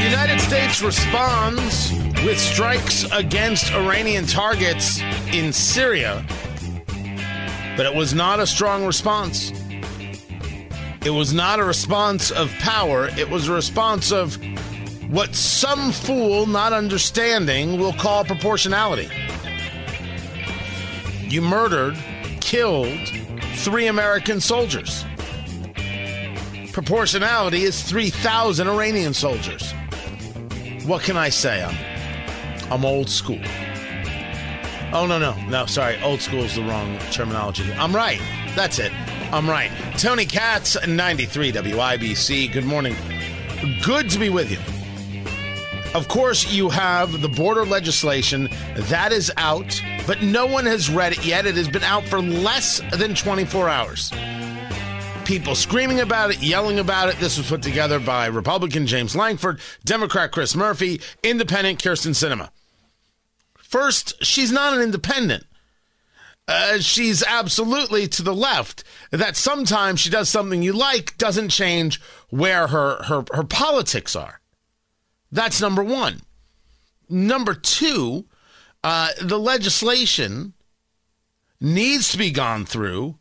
The United States responds with strikes against Iranian targets in Syria, but it was not a strong response. It was not a response of power, it was a response of what some fool not understanding will call proportionality. You murdered, killed three American soldiers. Proportionality is 3,000 Iranian soldiers. What can I say? I'm, I'm old school. Oh, no, no, no, sorry. Old school is the wrong terminology. I'm right. That's it. I'm right. Tony Katz, 93 WIBC. Good morning. Good to be with you. Of course, you have the border legislation that is out, but no one has read it yet. It has been out for less than 24 hours. People screaming about it, yelling about it. This was put together by Republican James Lankford, Democrat Chris Murphy, Independent Kyrsten Sinema. First, she's not an independent. Uh, she's absolutely to the left. That sometimes she does something you like doesn't change where her her her politics are. That's number one. Number two, uh, the legislation needs to be gone through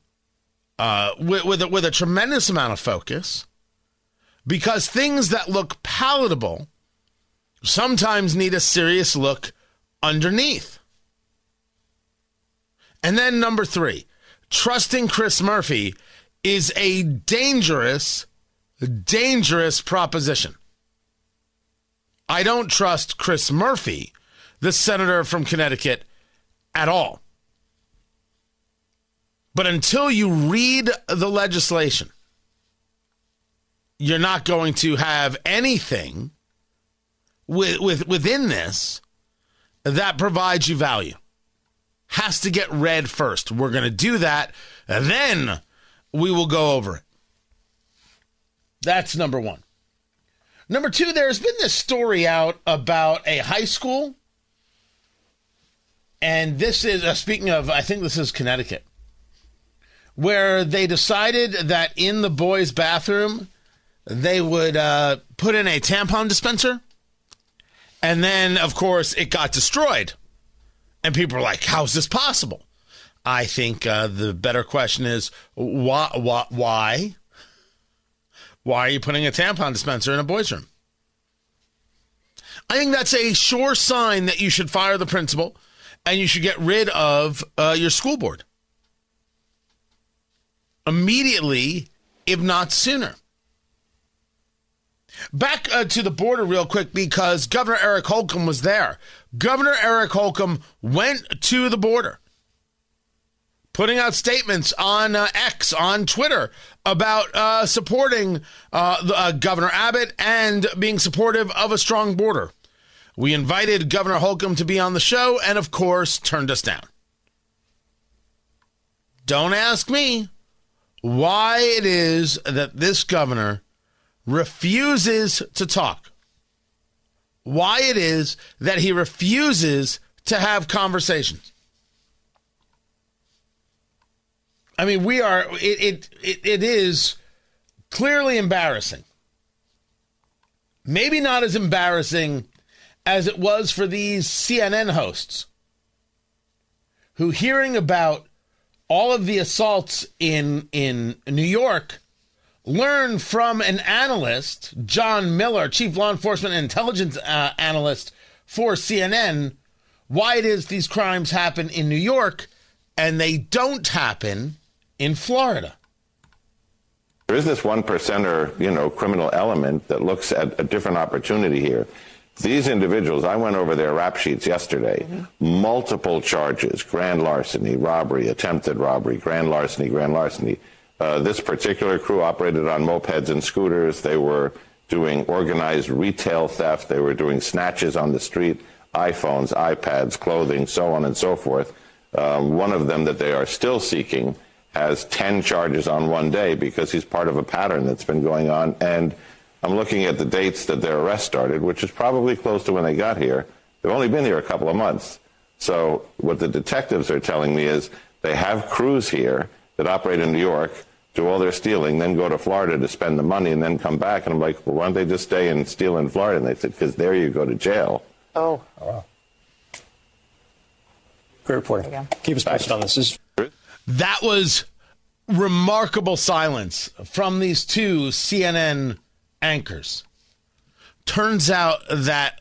uh, with with a, with a tremendous amount of focus because things that look palatable sometimes need a serious look underneath. And then number three, trusting Chris Murphy is a dangerous, dangerous proposition. I don't trust Chris Murphy, the senator from Connecticut, at all. But until you read the legislation, you're not going to have anything with, with, within this that provides you value. Has to get read first. We're going to do that, then we will go over it. That's number one. Number two, there's been this story out about a high school. And this is, uh, speaking of, I think this is Connecticut, where they decided that in the boys' bathroom, they would uh, put in a tampon dispenser. And then, of course, it got destroyed. And people were like, how's this possible? I think uh, the better question is why, why? Why? Why are you putting a tampon dispenser in a boys' room? I think that's a sure sign that you should fire the principal and you should get rid of uh, your school board immediately, if not sooner. Back uh, to the border, real quick, because Governor Eric Holcomb was there. Governor Eric Holcomb went to the border, putting out statements on uh, X, on Twitter, about uh, supporting uh, the, uh, Governor Abbott and being supportive of a strong border. We invited Governor Holcomb to be on the show and, of course, turned us down. Don't ask me why it is that this governor refuses to talk. Why it is that he refuses to have conversations. I mean, we are, it, it, it, it is clearly embarrassing. Maybe not as embarrassing as it was for these CNN hosts who, hearing about all of the assaults in in New York learn from an analyst, John Miller, chief law enforcement and intelligence uh, analyst for CNN, why it is these crimes happen in New York and they don't happen in Florida. There is this one percenter, you know, criminal element that looks at a different opportunity here. these individuals, I went over their rap sheets yesterday, mm-hmm. multiple charges, grand larceny, robbery, attempted robbery, grand larceny, grand larceny. Uh, this particular crew operated on mopeds and scooters. They were doing organized retail theft. They were doing snatches on the street, iPhones, iPads, clothing, so on and so forth. Um, one of them that they are still seeking has 10 charges on one day because he's part of a pattern that's been going on. And I'm looking at the dates that their arrest started, which is probably close to when they got here. They've only been here a couple of months. So what the detectives are telling me is they have crews here that operate in New York, do all their stealing, then go to Florida to spend the money, and then come back. And I'm like, well, why don't they just stay and steal in Florida? And they said, because there you go to jail. Oh. oh wow. Great reporting. Keep us posted on this. That was remarkable silence from these two CNN anchors. Turns out that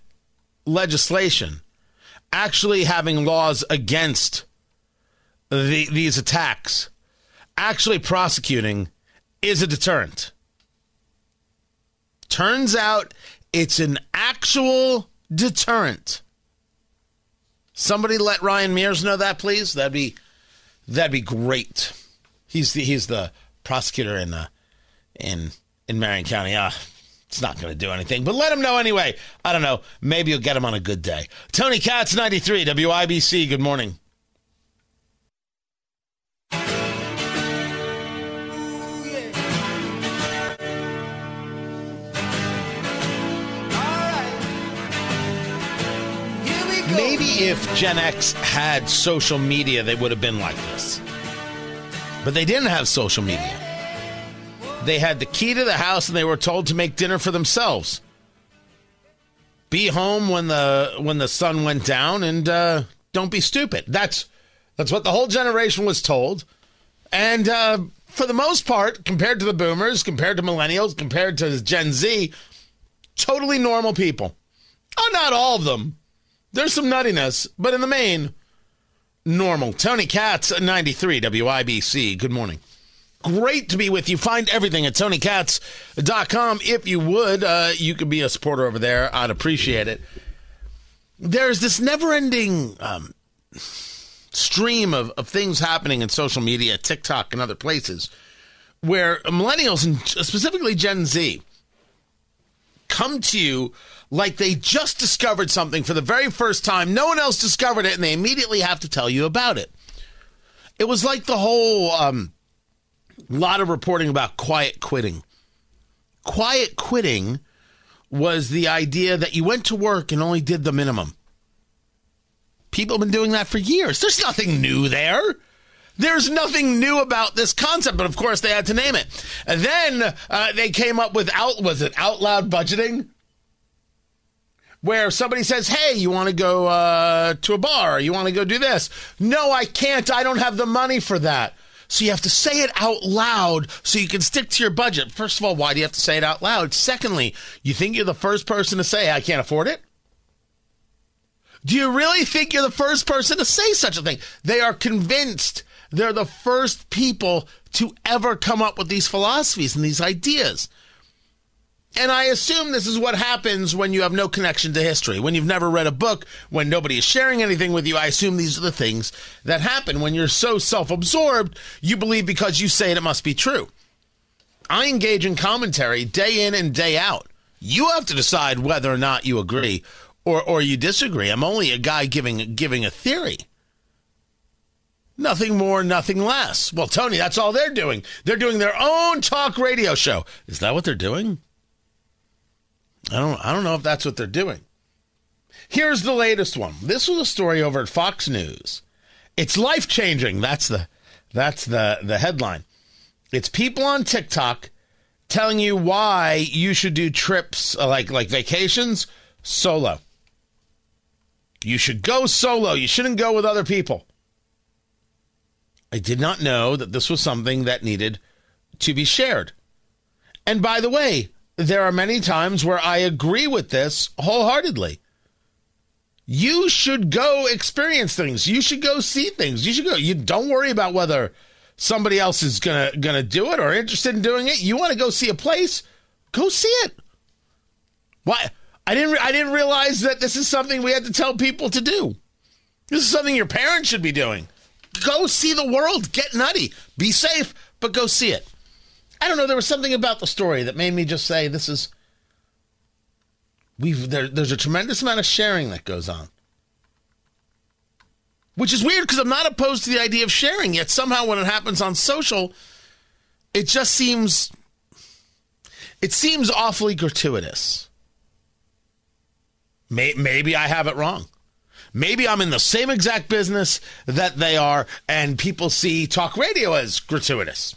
legislation actually having laws against the, these attacks, actually prosecuting, is a deterrent. Turns out it's an actual deterrent. Somebody let Ryan Mears know that, please. That'd be that'd be great. He's the he's the prosecutor in the in in Marion County. Ah, it's not going to do anything, but let him know anyway. I don't know. Maybe you'll get him on a good day. Tony Katz, 93, WIBC. Good morning. If Gen X had social media, they would have been like this. But they didn't have social media. They had the key to the house and they were told to make dinner for themselves. Be home when the when the sun went down and uh, don't be stupid. That's that's what the whole generation was told. And uh, for the most part, compared to the boomers, compared to millennials, compared to Gen Z, totally normal people. Oh, not all of them. There's some nuttiness, but in the main, normal. Tony Katz, 93 WIBC. Good morning. Great to be with you. Find everything at TonyKatz.com. If you would, uh, you could be a supporter over there. I'd appreciate it. There's this never ending um, stream of, of things happening in social media, TikTok, and other places where millennials and specifically Gen Z come to you like they just discovered something for the very first time. No one else discovered it, and they immediately have to tell you about it. It was like the whole um, lot of reporting about quiet quitting. Quiet quitting was the idea that you went to work and only did the minimum. People have been doing that for years. There's nothing new there. There's nothing new about this concept, but of course they had to name it. And then uh, they came up with out was it out loud budgeting? Where somebody says, "Hey, you want to go uh, to a bar? You want to go do this?" No, I can't. I don't have the money for that. So you have to say it out loud so you can stick to your budget. First of all, why do you have to say it out loud? Secondly, you think you're the first person to say, "I can't afford it." Do you really think you're the first person to say such a thing? They are convinced they're the first people to ever come up with these philosophies and these ideas. And I assume this is what happens when you have no connection to history. When you've never read a book, when nobody is sharing anything with you, I assume these are the things that happen. When you're so self absorbed, you believe because you say it, it must be true. I engage in commentary day in and day out. You have to decide whether or not you agree or, or you disagree. I'm only a guy giving, giving a theory. Nothing more, nothing less. Well, Tony, that's all they're doing. They're doing their own talk radio show. Is that what they're doing? I don't I don't know if that's what they're doing. Here's the latest one. This was a story over at Fox News. It's life changing. That's the that's the the headline. It's people on TikTok telling you why you should do trips uh, like like vacations solo. You should go solo. You shouldn't go with other people. I did not know that this was something that needed to be shared. And by the way, there are many times where I agree with this wholeheartedly. You should go experience things. You should go see things. You should go. You don't worry about whether somebody else is gonna gonna do it or interested in doing it. You want to go see a place, go see it. Why? I didn't. Re- I didn't realize that this is something we had to tell people to do. This is something your parents should be doing. Go see the world. Get nutty. Be safe, but go see it. I don't know. There was something about the story that made me just say, "This is." We've there, there's a tremendous amount of sharing that goes on, which is weird because I'm not opposed to the idea of sharing. Yet somehow, when it happens on social, it just seems it seems awfully gratuitous. Maybe I have it wrong. Maybe I'm in the same exact business that they are, and people see talk radio as gratuitous.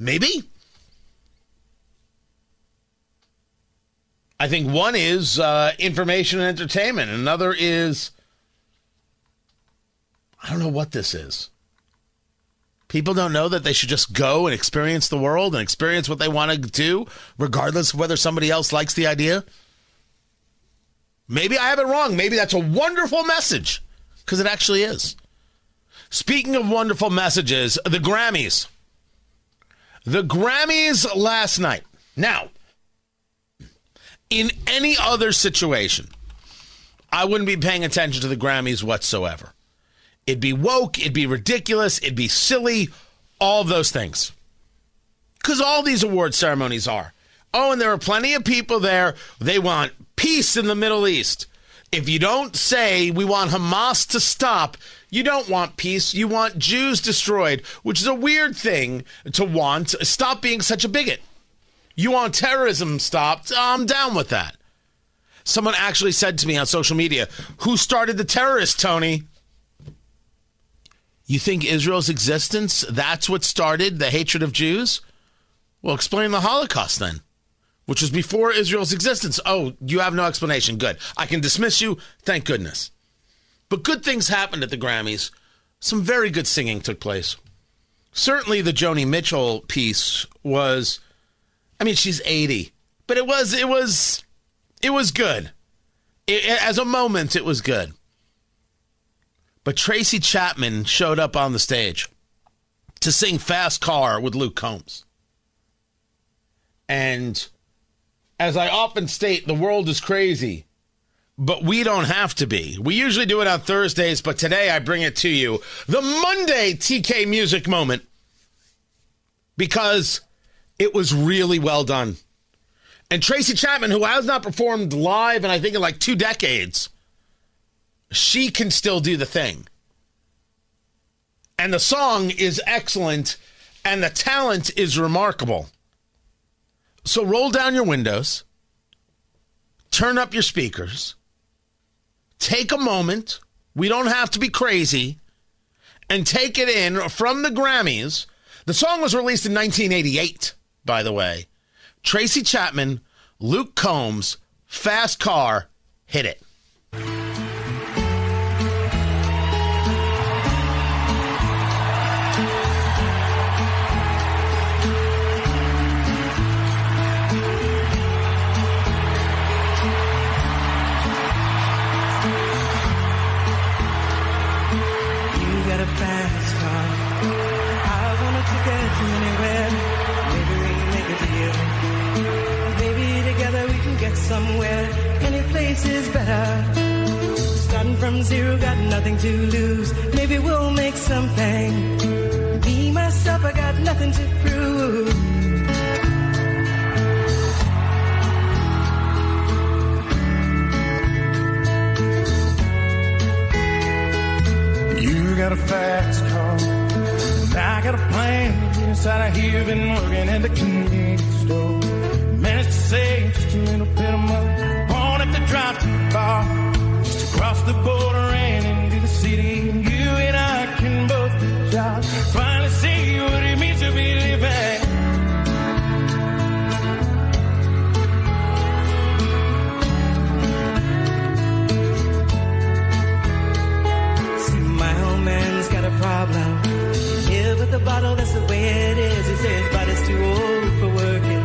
Maybe. I think one is uh, information and entertainment, another is I don't know what this is. People don't know that they should just go and experience the world and experience what they want to do, regardless of whether somebody else likes the idea. Maybe I have it wrong. Maybe that's a wonderful message because it actually is. Speaking of wonderful messages, the Grammys. The Grammys last night. Now, in any other situation, I wouldn't be paying attention to the Grammys whatsoever. It'd be woke, it'd be ridiculous, it'd be silly, all of those things. Because all these award ceremonies are. Oh, and there are plenty of people there. They want peace in the Middle East. If you don't say we want Hamas to stop, you don't want peace. You want Jews destroyed, which is a weird thing to want. Stop being such a bigot. You want terrorism stopped. I'm down with that. Someone actually said to me on social media, Who started the terrorists, Tony? You think Israel's existence, that's what started the hatred of Jews? Well, explain the Holocaust then which was before Israel's existence. Oh, you have no explanation. Good. I can dismiss you. Thank goodness. But good things happened at the Grammys. Some very good singing took place. Certainly the Joni Mitchell piece was I mean she's 80, but it was it was it was good. It, as a moment it was good. But Tracy Chapman showed up on the stage to sing Fast Car with Luke Combs. And as I often state, the world is crazy, but we don't have to be. We usually do it on Thursdays, but today I bring it to you the Monday TK music moment because it was really well done. And Tracy Chapman, who has not performed live in I think in like two decades, she can still do the thing. And the song is excellent, and the talent is remarkable. So roll down your windows, turn up your speakers, take a moment. We don't have to be crazy, and take it in from the Grammys. The song was released in 1988, by the way. Tracy Chapman, Luke Combs, Fast Car, hit it. Zero, got nothing to lose. Maybe we'll make something. Me, myself, I got nothing to prove. You got a fast car. I got a plan. Inside of here, been working at the convenience store managed to save just a little bit of money. The border and into the city. You and I can both jobs. Finally see what it means to be living. See, my old man's got a problem. Live with the bottle, that's the way it is. He says, but it's too old for working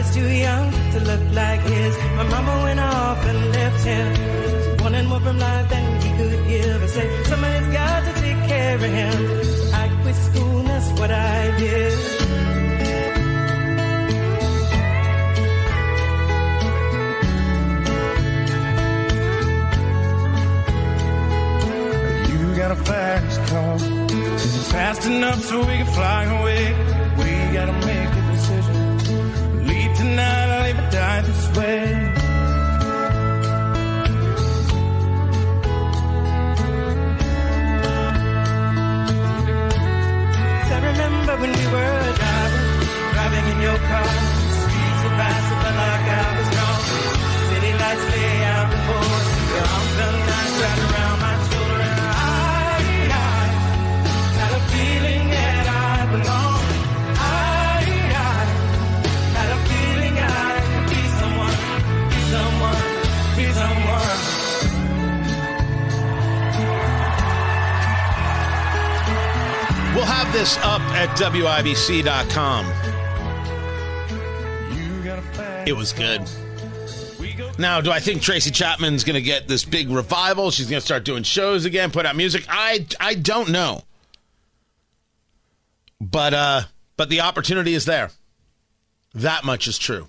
is too young to look like his. My mama went off and left him nothing more from life than he could give I say, somebody's got to take care of him. I quit school, that's what I did. got a fast car. Fast enough so we can fly away. We gotta make a decision. Leave tonight or live or die this way. Remember when we were driving, driving in your car. Speed so fast, it felt like I was gone. City lights lay out before us. Your arms felt nice wrapped around my This up at WIBC.com. It was good. Now, do I think Tracy Chapman's going to get this big revival? She's going to start doing shows again, put out music. I I don't know. But uh but the opportunity is there. That much is true.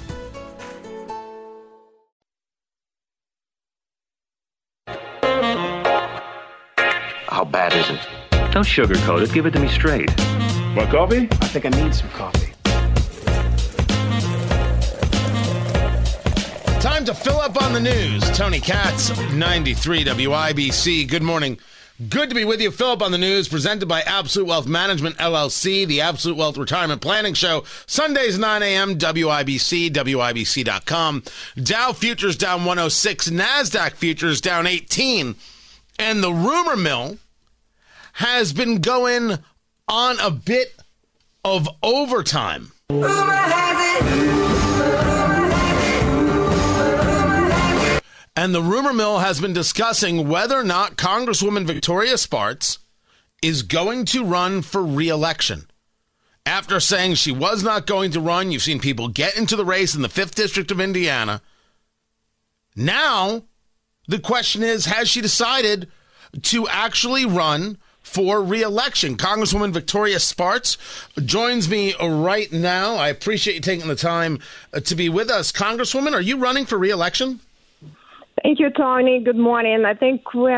Bad is it? Don't sugarcoat it. Give it to me straight. Want coffee? I think I need some coffee. Time to fill up on the news. Tony Katz, 93 WIBC. Good morning. Good to be with you. Fill up on the news, presented by Absolute Wealth Management LLC, the Absolute Wealth Retirement Planning Show. Sundays, 9 a.m., WIBC, WIBC.com. Dow Futures down 106, NASDAQ Futures down 18. And the rumor mill has been going on a bit of overtime. And the rumor mill has been discussing whether or not Congresswoman Victoria Spartz is going to run for reelection. After saying she was not going to run, you've seen people get into the race in the 5th District of Indiana. Now, the question is has she decided to actually run for reelection? Congresswoman Victoria Spartz joins me right now. I appreciate you taking the time uh, to be with us. Congresswoman, are you running for reelection? Thank you, Tony. Good morning. I think we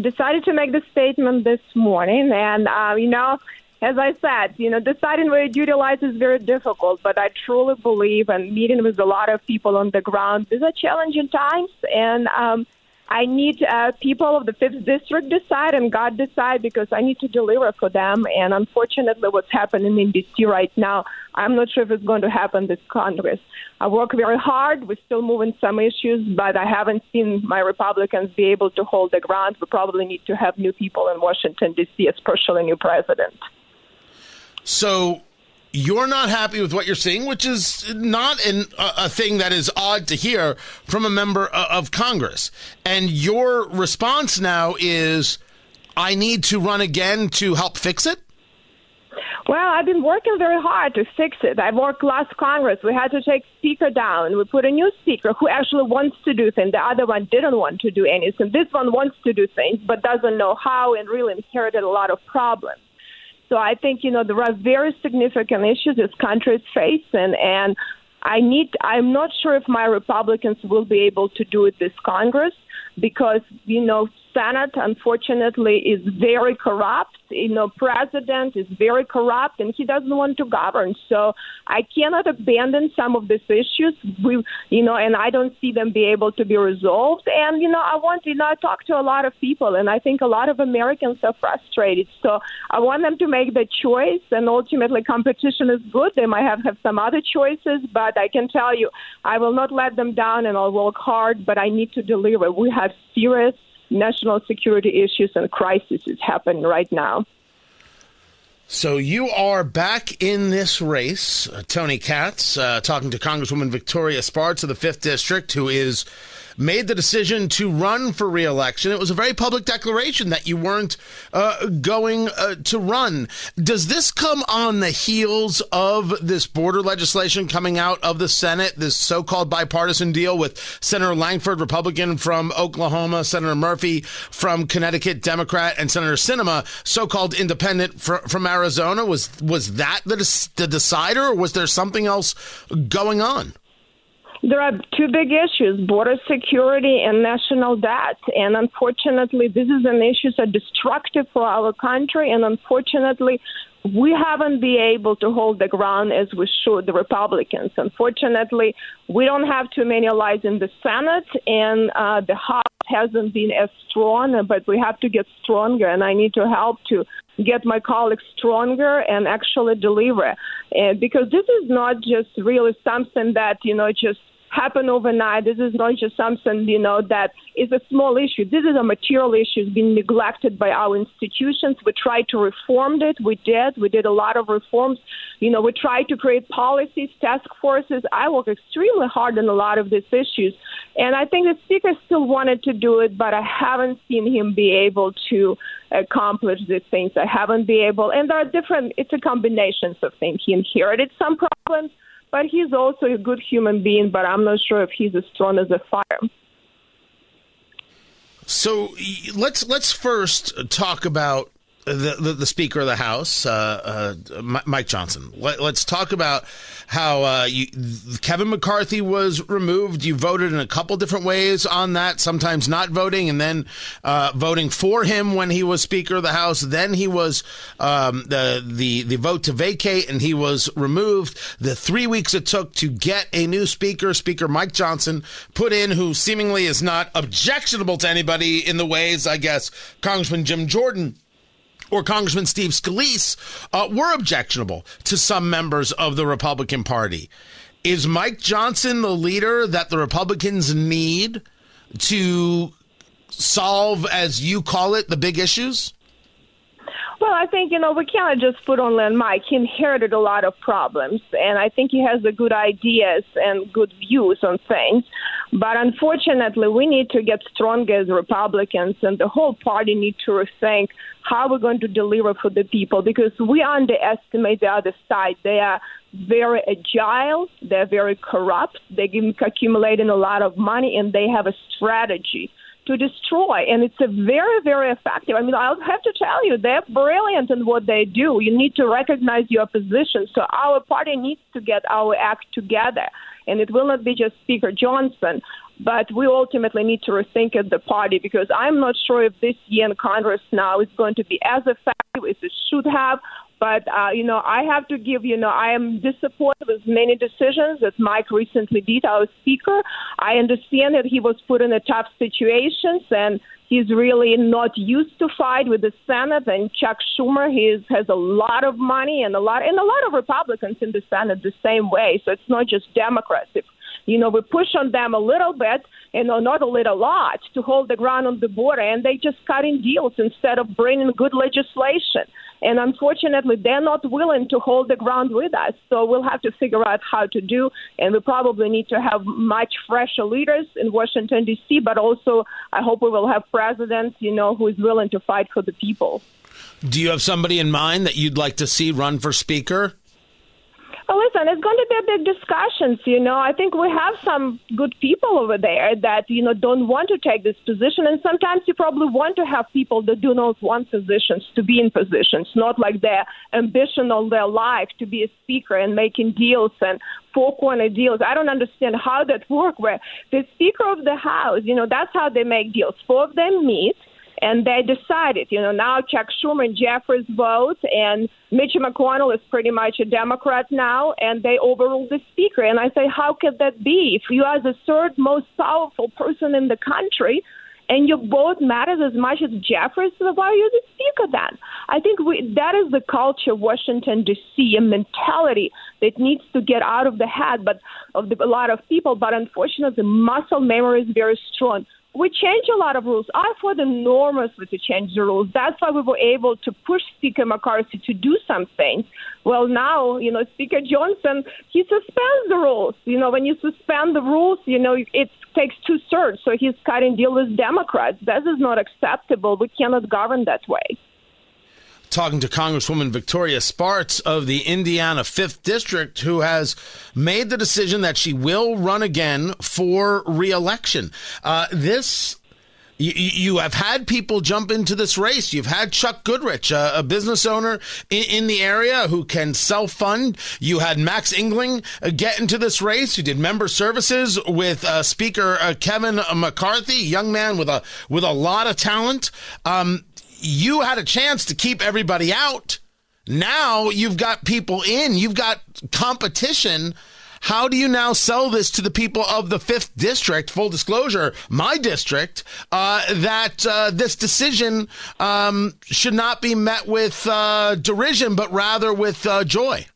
decided to make the statement this morning, and uh, you know, as I said, you know, deciding where duty lies is very difficult. But I truly believe, and meeting with a lot of people on the ground, these are challenging times, and um, I need uh, people of the fifth district decide and God decide because I need to deliver for them. And unfortunately, what's happening in DC right now, I'm not sure if it's going to happen this Congress. I work very hard. We're still moving some issues, but I haven't seen my Republicans be able to hold the ground. We probably need to have new people in Washington D.C., especially a new president. So you're not happy with what you're seeing, which is not an, a, a thing that is odd to hear from a member of, of Congress. And your response now is, I need to run again to help fix it? Well, I've been working very hard to fix it. I worked last Congress. We had to take speaker down. We put a new speaker who actually wants to do things. The other one didn't want to do anything. This one wants to do things but doesn't know how and really inherited a lot of problems. So I think you know there are very significant issues this country is facing, and I need. I'm not sure if my Republicans will be able to do it this Congress because you know Senate unfortunately is very corrupt. You know, President is very corrupt, and he doesn't want to govern. So I cannot abandon some of these issues. We, you know, and I don't see them be able to be resolved. And you know, I want you know I talk to a lot of people, and I think a lot of Americans are frustrated. So I want them to make the choice, and ultimately, competition is good. They might have have some other choices, but I can tell you, I will not let them down, and I'll work hard. But I need to deliver. We have serious national security issues and crises happening right now. So you are back in this race, uh, Tony Katz, uh, talking to Congresswoman Victoria Spartz of the Fifth District, who is made the decision to run for reelection. It was a very public declaration that you weren't uh, going uh, to run. Does this come on the heels of this border legislation coming out of the Senate, this so called bipartisan deal with Senator Lankford, Republican from Oklahoma, Senator Murphy from Connecticut, Democrat, and Senator Sinema, so called independent fr- from Arizona? Was, was that the, the decider, or was there something else going on? There are two big issues border security and national debt. And unfortunately, this is an issue that destructive for our country. And unfortunately, we haven't been able to hold the ground as we should, the Republicans. Unfortunately, we don't have too many allies in the Senate, and uh, the House hasn't been as strong, but we have to get stronger, and I need to help to get my colleagues stronger and actually deliver. Because this is not just really something that, you know, just happen overnight. This is not just something, you know, that is a small issue. This is a material issue. It's been neglected by our institutions. We tried to reform it. We did. We did a lot of reforms. You know, we tried to create policies, task forces. I work extremely hard on a lot of these issues. And I think the speaker still wanted to do it, but I haven't seen him be able to accomplish these things. I haven't been able, and there are different, it's a combination of things. He inherited some problems but he's also a good human being, but I'm not sure if he's as strong as a fire. So let's let's first talk about the, the, Speaker of the House, uh, uh, Mike Johnson. Let, us talk about how uh, you, Kevin McCarthy was removed. You voted in a couple different ways on that, sometimes not voting, and then uh, voting for him when he was Speaker of the House. Then he was um, the, the, the vote to vacate, and he was removed. The three weeks it took to get a new Speaker, Speaker Mike Johnson, put in, who seemingly is not objectionable to anybody in the ways, I guess, Congressman Jim Jordan or Congressman Steve Scalise uh, were objectionable to some members of the Republican Party. Is Mike Johnson the leader that the Republicans need to solve, as you call it, the big issues? Well, I think, you know, we can't just put on Len Mike. He inherited a lot of problems, and I think he has the good ideas and good views on things. But unfortunately, we need to get stronger as Republicans, and the whole party need to rethink how we're going to deliver for the people because we underestimate the other side. They are very agile, they're very corrupt, they're accumulating a lot of money, and they have a strategy to destroy. And it's a very, very effective. I mean, I'll have to tell you, they're brilliant in what they do. You need to recognize your position. So our party needs to get our act together. And it will not be just Speaker Johnson, but we ultimately need to rethink at the party because I'm not sure if this year in Congress now is going to be as effective as it should have. But uh, you know, I have to give you know I am disappointed with many decisions that Mike recently did. Our speaker, I understand that he was put in a tough situations and he's really not used to fight with the Senate. And Chuck Schumer, he has a lot of money and a lot and a lot of Republicans in the Senate the same way. So it's not just Democrats. If you know we push on them a little bit, you know, not a little lot to hold the ground on the border, and they just cutting deals instead of bringing good legislation. And unfortunately, they're not willing to hold the ground with us. So we'll have to figure out how to do. And we probably need to have much fresher leaders in Washington, D.C., but also I hope we will have presidents, you know, who is willing to fight for the people. Do you have somebody in mind that you'd like to see run for speaker? Well, listen, it's going to be a big discussions. You know, I think we have some good people over there that you know don't want to take this position, and sometimes you probably want to have people that do not want positions to be in positions, not like their ambition all their life to be a speaker and making deals and four corner deals. I don't understand how that works. Where the Speaker of the House, you know, that's how they make deals. Four of them meet and they decided, you know, now Chuck Schumer and Jeffries vote, and Mitch McConnell is pretty much a Democrat now, and they overruled the speaker. And I say, how could that be? If you are the third most powerful person in the country, and your vote matters as much as Jeffries, why are you the speaker then? I think we, that is the culture of Washington D.C. a mentality that needs to get out of the head, but of the, a lot of people. But unfortunately, the muscle memory is very strong we change a lot of rules. I fought enormously to change the rules. That's why we were able to push Speaker McCarthy to do some things. Well, now, you know, Speaker Johnson, he suspends the rules. You know, when you suspend the rules, you know, it takes two thirds. So he's cutting deal with Democrats. This is not acceptable. We cannot govern that way talking to Congresswoman Victoria Spartz of the Indiana 5th District, who has made the decision that she will run again for reelection. Uh, this you, you, have had people jump into this race. You've had Chuck Goodrich, a business owner in, the area who can self fund. You had Max Engling uh, get into this race, who did member services with uh, Speaker uh, Kevin McCarthy, young man with a with a lot of talent. Um, you had a chance to keep everybody out. Now you've got people in, you've got competition. How do you now sell this to the people of the fifth district? Full disclosure, my district, uh, that uh, this decision um, should not be met with uh, derision, but rather with uh, joy.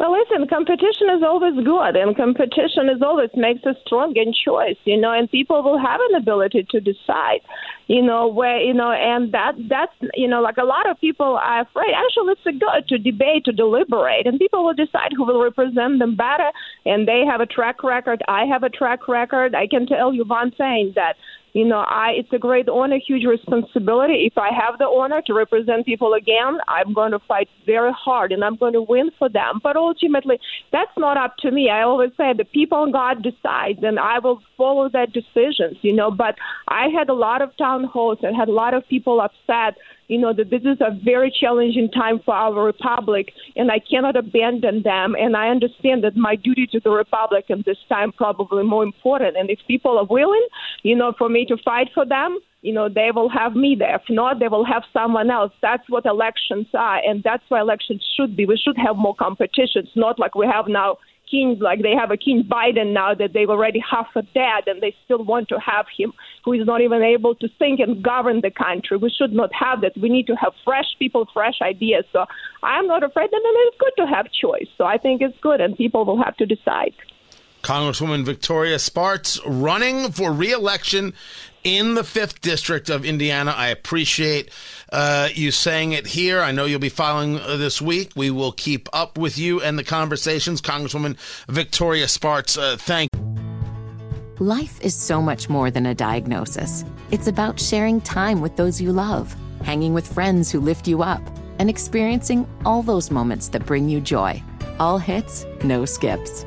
Well, listen, competition is always good, and competition is always makes us strong in choice, you know, and people will have an ability to decide, you know, where, you know, and that, that's, you know, like a lot of people are afraid. Actually, it's good to debate, to deliberate, and people will decide who will represent them better, and they have a track record. I have a track record. I can tell you one thing that you know, I it's a great honor, huge responsibility. If I have the honor to represent people again, I'm going to fight very hard and I'm going to win for them. But ultimately, that's not up to me. I always say the people God decides, and I will follow their decisions. You know, but I had a lot of town halls and had a lot of people upset you know that this is a very challenging time for our republic, and I cannot abandon them. And I understand that my duty to the republic in this time probably more important. And if people are willing, you know, for me to fight for them, you know, they will have me there. If not, they will have someone else. That's what elections are, and that's why elections should be. We should have more competitions, not like we have now king, like they have a King Biden now that they've already half a dead and they still want to have him who is not even able to think and govern the country. We should not have that. We need to have fresh people, fresh ideas. So I'm not afraid and it's good to have choice. So I think it's good and people will have to decide. Congresswoman Victoria Spartz running for reelection in the 5th District of Indiana. I appreciate uh, you saying it here. I know you'll be filing uh, this week. We will keep up with you and the conversations. Congresswoman Victoria Spartz, uh, thank Life is so much more than a diagnosis. It's about sharing time with those you love, hanging with friends who lift you up, and experiencing all those moments that bring you joy. All hits, no skips.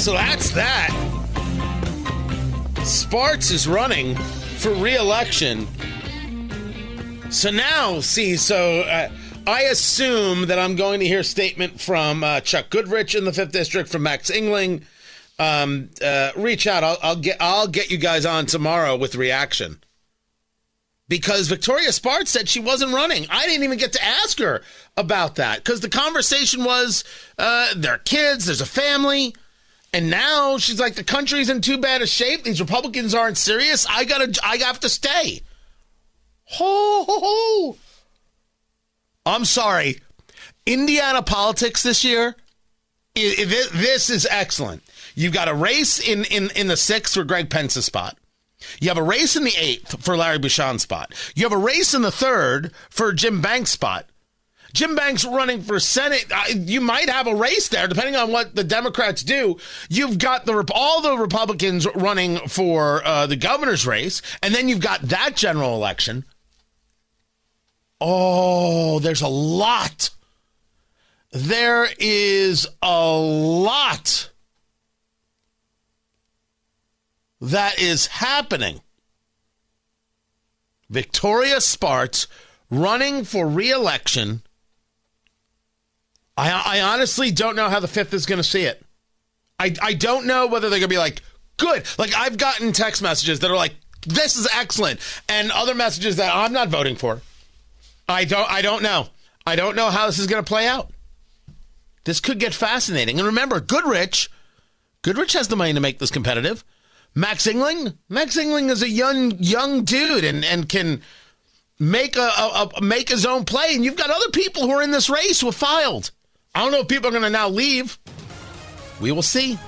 So that's that. Spartz is running for re-election. So now, see, so uh, I assume that I'm going to hear a statement from uh, Chuck Goodrich in the fifth district, from Max Engling. Um, uh, reach out. I'll, I'll, get I'll get you guys on tomorrow with reaction. Because Victoria Spartz said she wasn't running. I didn't even get to ask her about that because the conversation was uh, there are kids, there's a family. And now she's like, the country's in too bad a shape. These Republicans aren't serious. I gotta, I have to stay. Ho, ho, ho. I'm sorry. Indiana politics this year, it, it, this is excellent. You've got a race in, in, in the sixth for Greg Pence's spot. You have a race in the eighth for Larry Bucshon's spot. You have a race in the third for Jim Banks' spot. Jim Banks running for Senate. You might have a race there, depending on what the Democrats do. You've got the all the Republicans running for uh, the governor's race, and then you've got that general election. Oh, there's a lot. There is a lot that is happening. Victoria Spartz running for reelection I, I honestly don't know how the fifth is going to see it. I, I don't know whether they're going to be like, good. Like, I've gotten text messages that are like, This is excellent. And other messages that I'm not voting for. I don't. I don't know. I don't know how this is going to play out. This could get fascinating. And remember, Goodrich, Goodrich has the money to make this competitive. Max Engling, Max Engling is a young young dude and and can make a, a, a make his own play. And you've got other people who are in this race who have filed. I don't know if people are going to now leave. We will see.